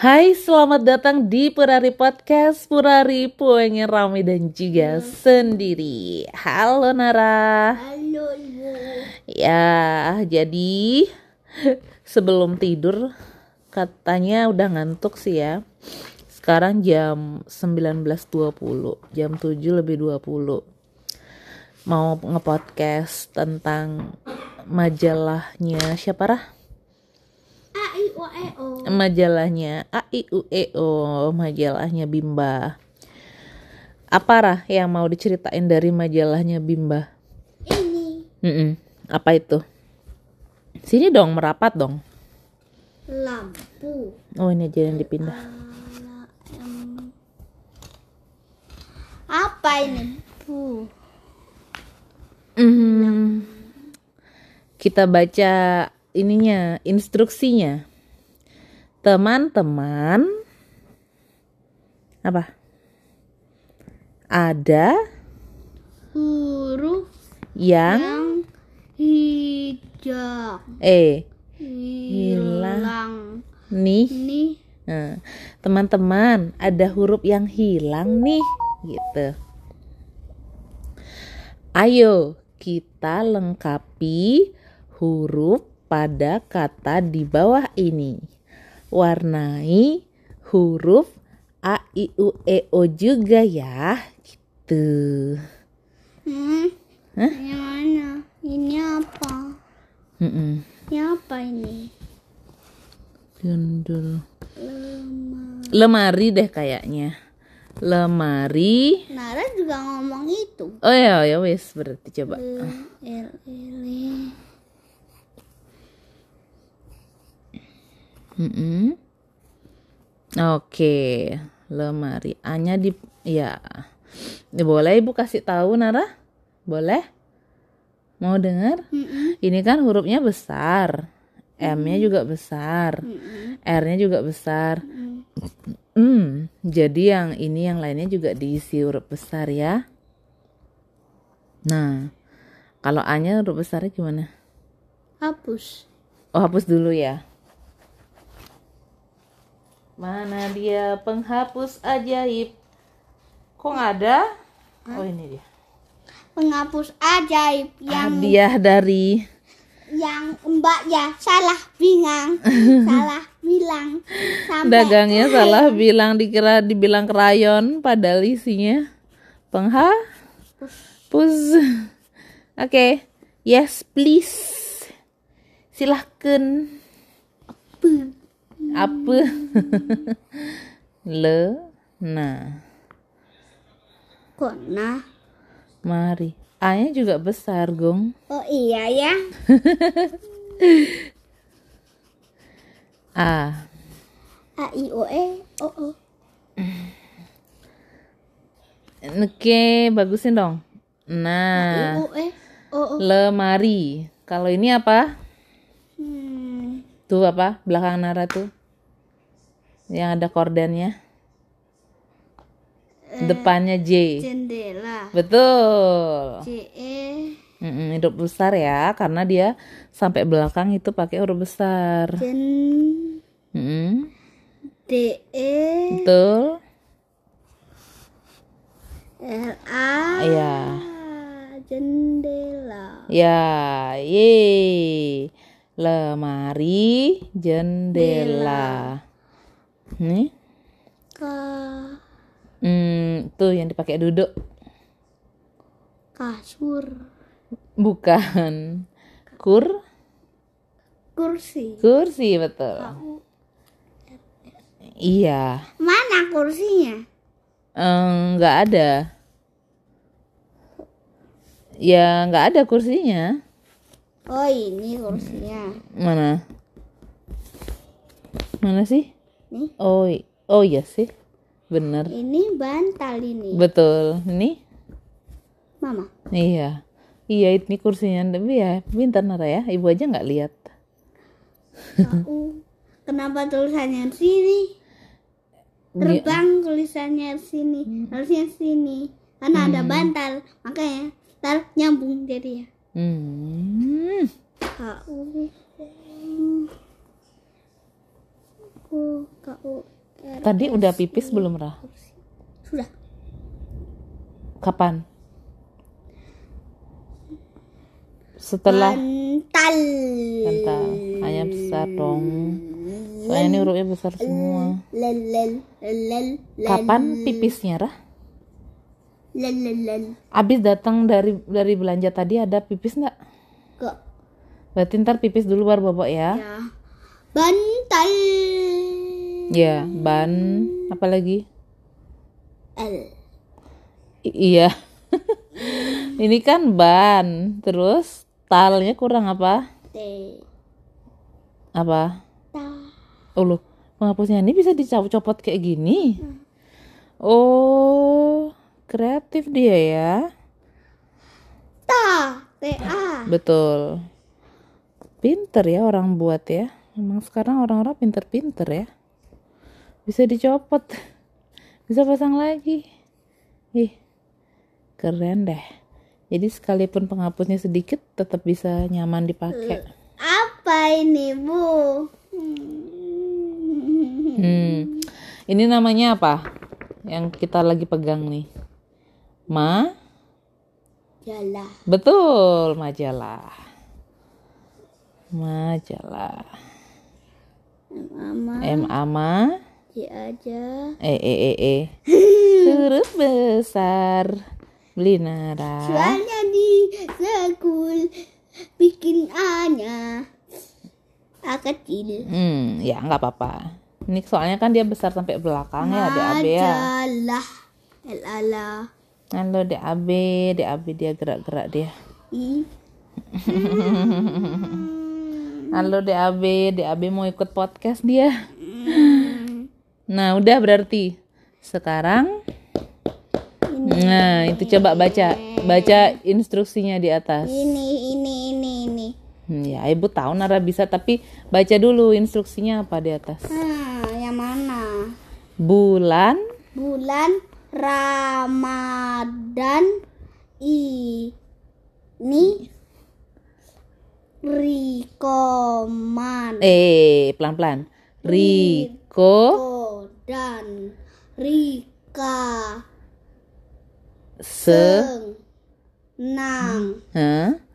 Hai, selamat datang di Purari Podcast Purari Puengin Rame dan juga sendiri. Halo Nara. Halo ibu. Ya, jadi sebelum tidur katanya udah ngantuk sih ya. Sekarang jam 19.20, jam 7 lebih 20 Mau ngepodcast tentang majalahnya siapa Rah? A I O E O. majalahnya A I U E O majalahnya Bimba apa Rah yang mau diceritain dari majalahnya Bimba Ini Mm-mm. apa itu sini dong merapat dong lampu. oh ini aja yang dipindah Apa ini? Bu. Mhm. kita baca ininya instruksinya teman-teman apa ada Huruf yang yang hijau. eh Hilang. nih Ini Nah, teman-teman, ada huruf yang hilang nih, gitu. Ayo kita lengkapi huruf pada kata di bawah ini. Warnai huruf A, I, U, E, O juga ya, gitu. hmm, Hah? Ini mana? Ini apa? Mm-mm. Ini apa ini? Lemah. Lemari deh kayaknya. Lemari. Nara juga ngomong itu. Oh ya, ya wes berarti coba. L L L Mm-mm. Oke, lemari. A-nya di ya. Ya, Boleh Ibu kasih tahu Nara? Boleh? Mau dengar? Mm-mm. Ini kan hurufnya besar. M-nya juga besar. Mm-mm. R-nya juga besar. Mm. Jadi yang ini yang lainnya juga diisi huruf besar ya. Nah, kalau A-nya huruf besarnya gimana? Hapus. Oh, hapus dulu ya. Mana dia penghapus ajaib? Kok nggak ada? Oh, ini dia. Penghapus ajaib yang Hadiah dari yang mbaknya salah bilang salah bilang sampai dagangnya salah bilang dikira dibilang krayon padahal isinya penghapus. Oke. Yes, please. Silahkan. Be- Apa? Le. Nah. kona Mari. A-nya juga besar, Gong. oh iya ya A. a i o e o o Oke, bagusin dong. i Nah, o e o o lemari. Kalau ini apa? hmm. Tuh apa? Belakang Nara tuh. Yang ada kordennya. Depannya J. jendela Betul. j e Mm-mm, huruf besar ya, karena dia sampai belakang itu pakai huruf besar. jen Mm-mm, d e Betul. l a Iya. jendela Ya, ye. Lemari, jendela. Nih, ka hmm, tuh yang dipakai duduk. kasur Bukan. Kur, kursi kursi betul. Iya. mana kursinya Em, Nggak ada. Ya, nggak ada kursinya. oh ini kursinya Mana? Mana sih? Nih Oh, oh iya sih. Bener. ini bantal ini Betul. Ini? mama Iya. Iya, ini kursinya. Tapi ya, pintar Nara ya. Ibu aja nggak lihat. Tahu. kenapa tulisannya di sini terbang tulisannya di sini harusnya di sini karena ada bantal makanya ntar nyambung jadi ya Hmm. Tahu. U K U R Tadi udah pipis belum, Rah? sudah Kapan? Setelah bantal Bentar, hanya besar dong. Soalnya ini hurufnya besar semua. lel lel lel Kapan pipisnya, Rah? Abis datang dari dari belanja tadi ada pipis nggak? kok Berarti ntar pipis dulu baru bobok ya. ya bantal Ya, ban apa lagi? L I- iya. Ini kan ban, terus talnya kurang apa? T Apa? ta Oh loh, penghapusnya ini bisa dicopot kayak gini. Oh, kreatif dia ya. ta T A Betul. Pinter ya orang buat ya. Emang sekarang orang-orang pinter-pinter ya. Bisa dicopot. Bisa pasang lagi. Ih, keren deh. Jadi sekalipun penghapusnya sedikit tetap bisa nyaman dipakai. apa ini bu Hmm. Ini namanya apa? Yang kita lagi pegang nih. Ma? Jalah Betul, majalah. Majalah. mama M ama J aja. E E E E huruf besar. Beli nara. Soalnya di sekul. Bikin A nya A kecil. Hmm ya nggak apa-apa. Ini soalnya kan dia besar sampai belakang ya DAB ya. Majalah. L ala halo DAB DAB dia gerak-gerak dia. I. Halo DAB DAB mau ikut podcast dia nah udah berarti. Sekarang nah itu coba baca. Baca instruksinya di atas. Ini ini ini ini. Hmm, ya, ibu tahu Nara bisa, tapi baca dulu instruksinya apa di atas. nah yang mana? Bulan, bulan Ramadan ini Rikoman. Eh pelan-pelan. Riko, Ko dan Rika se, Peng Nang?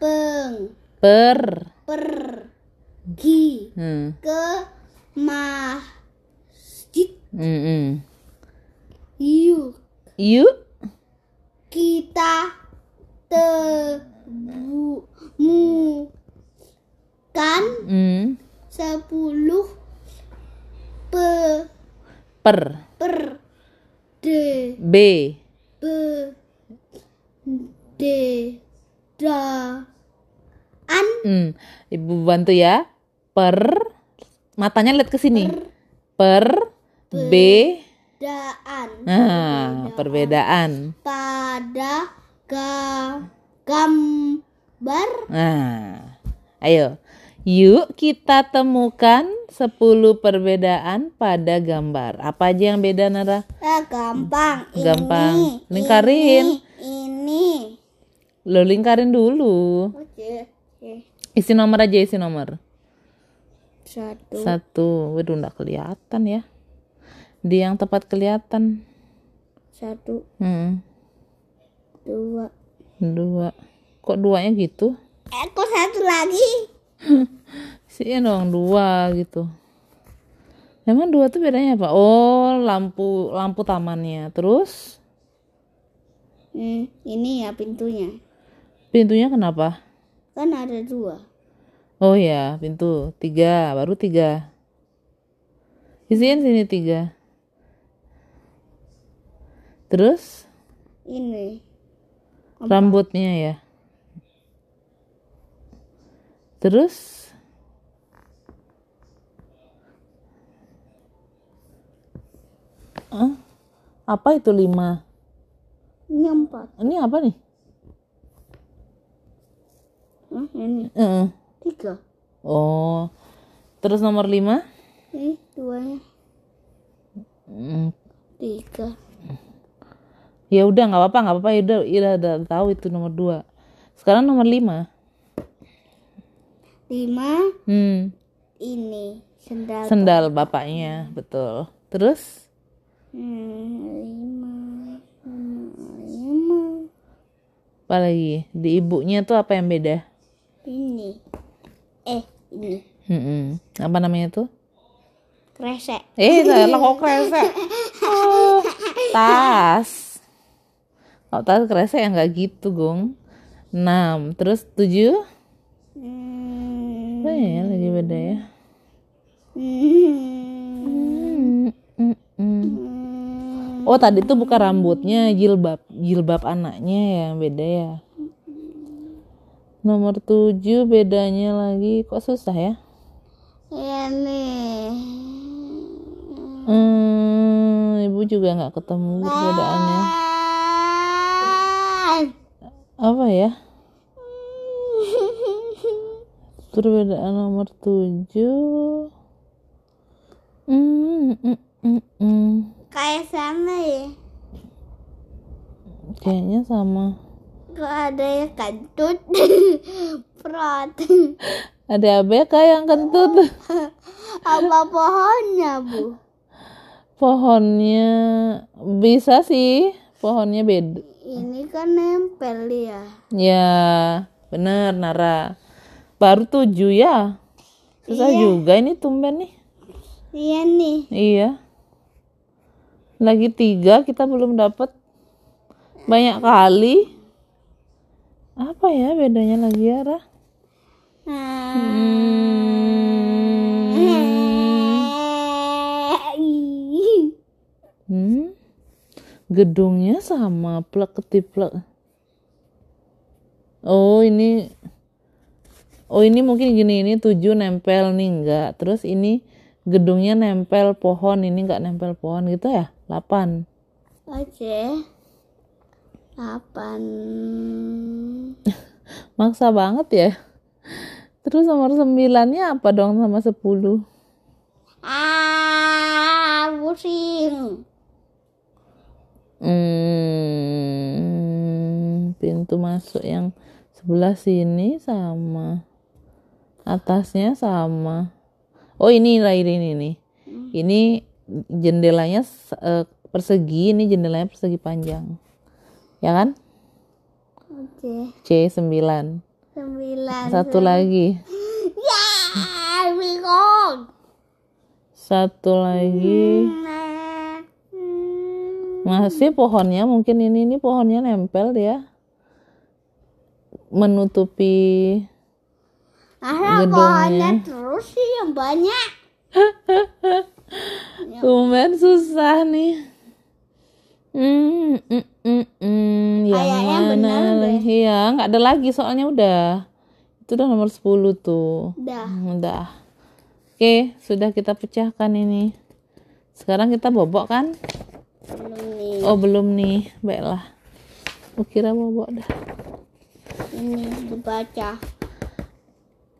Peng. Per, Pergi hmm, ke masjid. Yuk. Yuk, kita temukan hmm, sepuluh per, per. De b, be de da an. Hmm. Ibu bantu ya. Per, matanya lihat ke sini. Per, b, daan nah perbedaan. pada ga gambar. Nah, ayo. Yuk kita temukan 10 perbedaan pada gambar. Apa aja yang beda Nara? ah, gampang Gampang. ini Lingkarin. ini, ini. Lo lingkarin dulu. Oke, oke. Isi nomor aja isi nomor. satu Satu. Waduh nggak kelihatan ya. Di yang tepat kelihatan. satu Hmm, dua dua. Kok duanya gitu? eh kok satu lagi Sih dong dua gitu. Emang dua tuh bedanya apa? Oh lampu lampu tamannya. Terus hmm, ini ya pintunya pintunya kenapa? kan ada dua Oh ya, pintu tiga, baru tiga. Isiin sini tiga. Terus ini rambutnya ya. Terus? Ah, apa itu lima? ini empat. Ini apa nih? Hah, ini? Heeh. tiga. Oh, terus nomor lima? ini duanya Hmm, tiga. Ya udah nggak apa-apa nggak apa-apa. Ya udah ya udah udah tahu itu nomor dua. Sekarang nomor lima lima hmm ini Sendal. sendal bapaknya betul terus Hmm, lima, lima, apa lagi di ibunya tuh apa yang beda Ini. Eh, ini. Mm-mm. apa namanya tuh Kresek. eh salah kok kresek oh, tas kalau tas kresek yang nggak gitu gong 6 terus 7 Hmm. Ya lagi beda ya Hmm. Mm, mm, mm. oh tadi tuh bukan rambutnya jilbab jilbab anaknya yang beda ya nomor 7 bedanya lagi kok susah ya Iya nih. Hmm, ibu juga nggak ketemu perbedaannya. Apa ya? Perbedaan nomor tujuh. Hmm, mm, mm, mm. Kayak sama ya. Kayaknya sama. Kok ada yang kentut? Perut. Ada ABK yang kentut. Apa pohonnya, Bu? Pohonnya bisa sih. Pohonnya beda. Ini kan nempel ya. Ya, bener Nara. Baru tujuh ya. Susah juga ini tumben nih. Iya nih. Iya. Lagi tiga kita belum dapat banyak kali. Apa ya bedanya lagi ya, Ra? Hmm. Gedungnya sama plek ketiplek. Oh, ini Oh, ini mungkin gini ini tujuh nempel nih enggak. Terus ini gedungnya nempel pohon, ini enggak nempel pohon gitu ya? 8. Oke. Delapan. Maksa banget ya. Terus nomor 9-nya apa dong sama 10? Ah, pusing. Hmm, pintu masuk yang sebelah sini sama atasnya sama. Oh ini lah ini nih. Ini jendelanya eh, persegi, ini jendelanya persegi panjang. Ya kan? Oke. C9. Sembilan. Satu lagi. Ya, bingung. Satu lagi. Hmm. Masih pohonnya mungkin ini ini pohonnya nempel dia. Menutupi Masa Gedungnya. pohonnya terus sih yang banyak. Tumben susah nih. Hmm, mm, mm, mm. Yang Kayaknya mana benar lagi? Iya, nggak ada lagi soalnya udah. Itu udah nomor 10 tuh. Udah. Hmm, Udah. Oke, sudah kita pecahkan ini. Sekarang kita bobok kan? Belum nih. Oh, belum nih. Baiklah. Kukira bobok dah. Ini dibaca.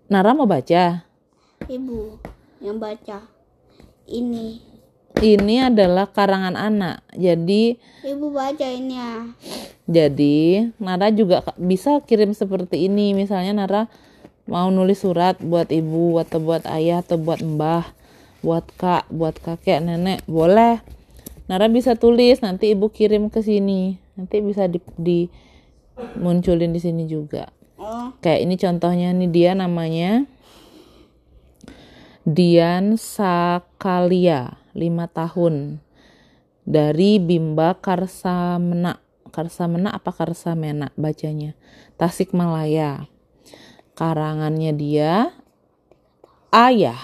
Nara mau baca. Ibu yang baca. Ini. Ini adalah karangan anak. Jadi Ibu baca ini ya. Jadi Nara juga bisa kirim seperti ini. Misalnya Nara mau nulis surat buat ibu atau buat ayah atau buat mbah, buat kak, buat kakek, nenek, boleh. Nara bisa tulis nanti ibu kirim ke sini. Nanti bisa di, di munculin di sini juga. Oh, Kayak ini contohnya nih dia namanya Dian Sakalia, 5 tahun. Dari Bimba Karsamena. Karsamena apa Karsamena bacanya? Tasikmalaya. Karangannya dia Ayah.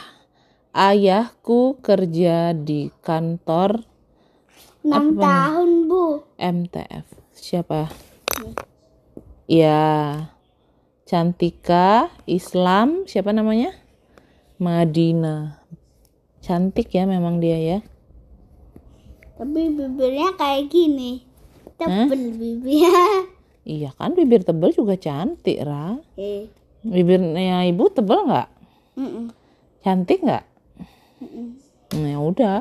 Ayahku kerja di kantor enam tahun bu. MTF. Siapa? Ya. Cantika Islam, siapa namanya? Madina. Cantik ya memang dia ya. Tapi bibirnya kayak gini. Tebel bibirnya. Iya kan bibir tebal juga cantik, Ra. Eh. Bibirnya ibu tebal nggak? Cantik nggak? Nah, ya udah.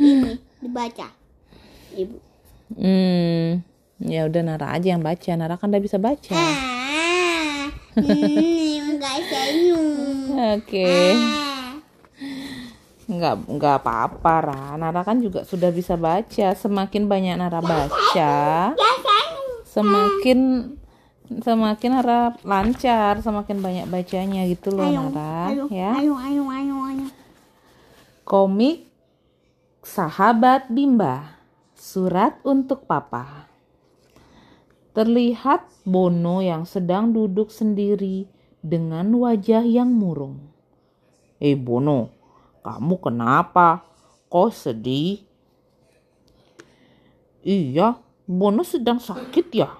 Ini dibaca. Ibu. Hmm, ya udah Nara aja yang baca. Nara kan udah bisa baca. Ah. Enggak senyum. Oke. Ah. nggak nggak apa-apa Ra Nara kan juga sudah bisa baca semakin banyak Nara baca semakin semakin Nara lancar semakin banyak bacanya gitu loh Ayo, Nara ayo, ya ayo, ayo, ayo, ayo. komik sahabat Bimba surat untuk papa terlihat Bono yang sedang duduk sendiri dengan wajah yang murung. Eh Bono kamu kenapa? Kok sedih? Iya Bono sedang sakit ya?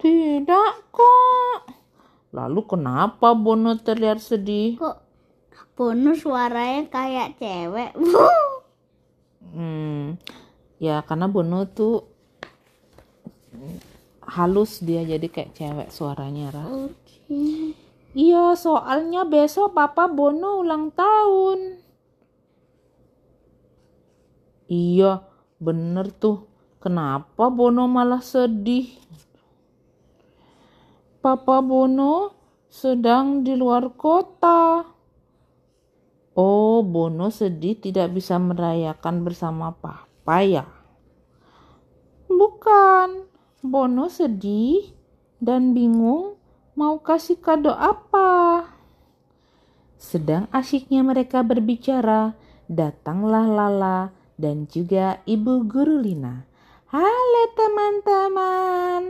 Tidak kok. Lalu kenapa Bono terlihat sedih? Kok bonus suaranya kayak cewek? Hmm, ya karena Bono tuh halus dia jadi kayak cewek suaranya Ra. Oke. Iya soalnya besok Papa Bono ulang tahun. Iya bener tuh. Kenapa Bono malah sedih? Papa Bono sedang di luar kota. Oh, Bono sedih tidak bisa merayakan bersama Papa ya? Bukan, Bono sedih dan bingung mau kasih kado apa. Sedang asyiknya mereka berbicara, datanglah Lala dan juga Ibu Guru Lina. Halo teman-teman.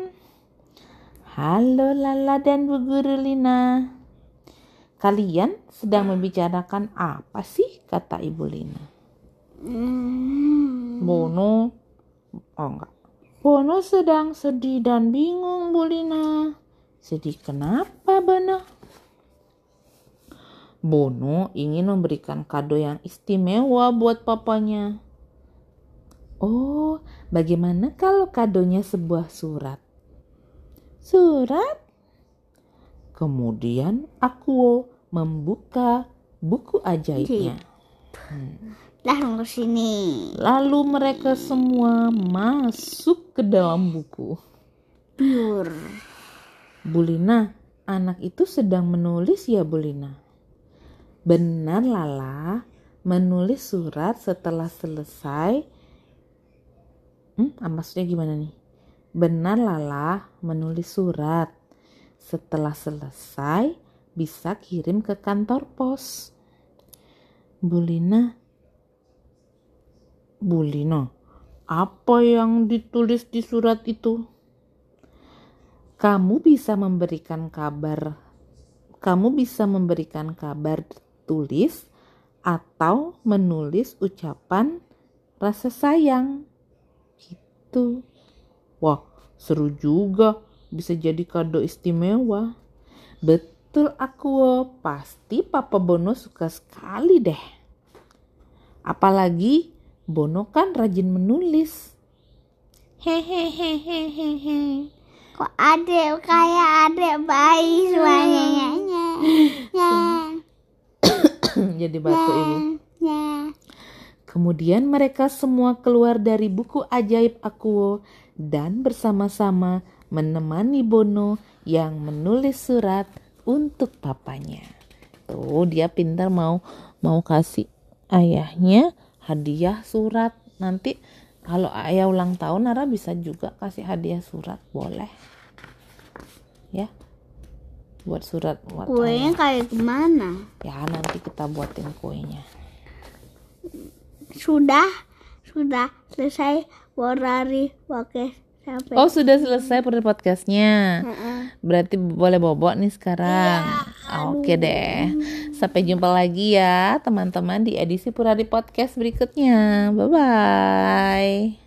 Halo Lala dan Bu Guru Lina. Kalian sedang membicarakan apa sih? Kata Ibu Lina. Hmm. Bono, oh enggak. Bono sedang sedih dan bingung, Bu Lina. Sedih kenapa, Bono? Bono ingin memberikan kado yang istimewa buat papanya. Oh, bagaimana kalau kadonya sebuah surat? Surat? Kemudian Akuo membuka buku ajaibnya. Langsung ke sini. Lalu mereka semua masuk ke dalam buku. Pure. Bulina, anak itu sedang menulis ya Bulina? Benar Lala, menulis surat setelah selesai. Hmm, ah, maksudnya gimana nih? Benar Lala, menulis surat. Setelah selesai, bisa kirim ke kantor pos. Bulina, Bulina, apa yang ditulis di surat itu? Kamu bisa memberikan kabar, kamu bisa memberikan kabar tulis atau menulis ucapan rasa sayang. Gitu. Wah, seru juga. Bisa jadi kado istimewa. Betul aku, pasti Papa Bono suka sekali deh. Apalagi Bono kan rajin menulis. Hehehehehehe. Kok adek kayak adek bayi suaranya. Ya. Ya. Jadi batu ibu. Ya. Kemudian mereka semua keluar dari buku ajaib Akuo dan bersama-sama menemani Bono yang menulis surat untuk papanya. Tuh dia pintar mau mau kasih ayahnya hadiah surat. Nanti kalau ayah ulang tahun Nara bisa juga kasih hadiah surat, boleh. Ya. Buat surat buat ayah. Kuenya kayak gimana? Ya nanti kita buatin kuenya. Sudah, sudah selesai Borari pakai sampai. Oh sudah selesai per podcastnya. Berarti boleh bobok nih sekarang. Oke deh. Sampai jumpa lagi ya teman-teman di edisi Purari Podcast berikutnya. Bye bye.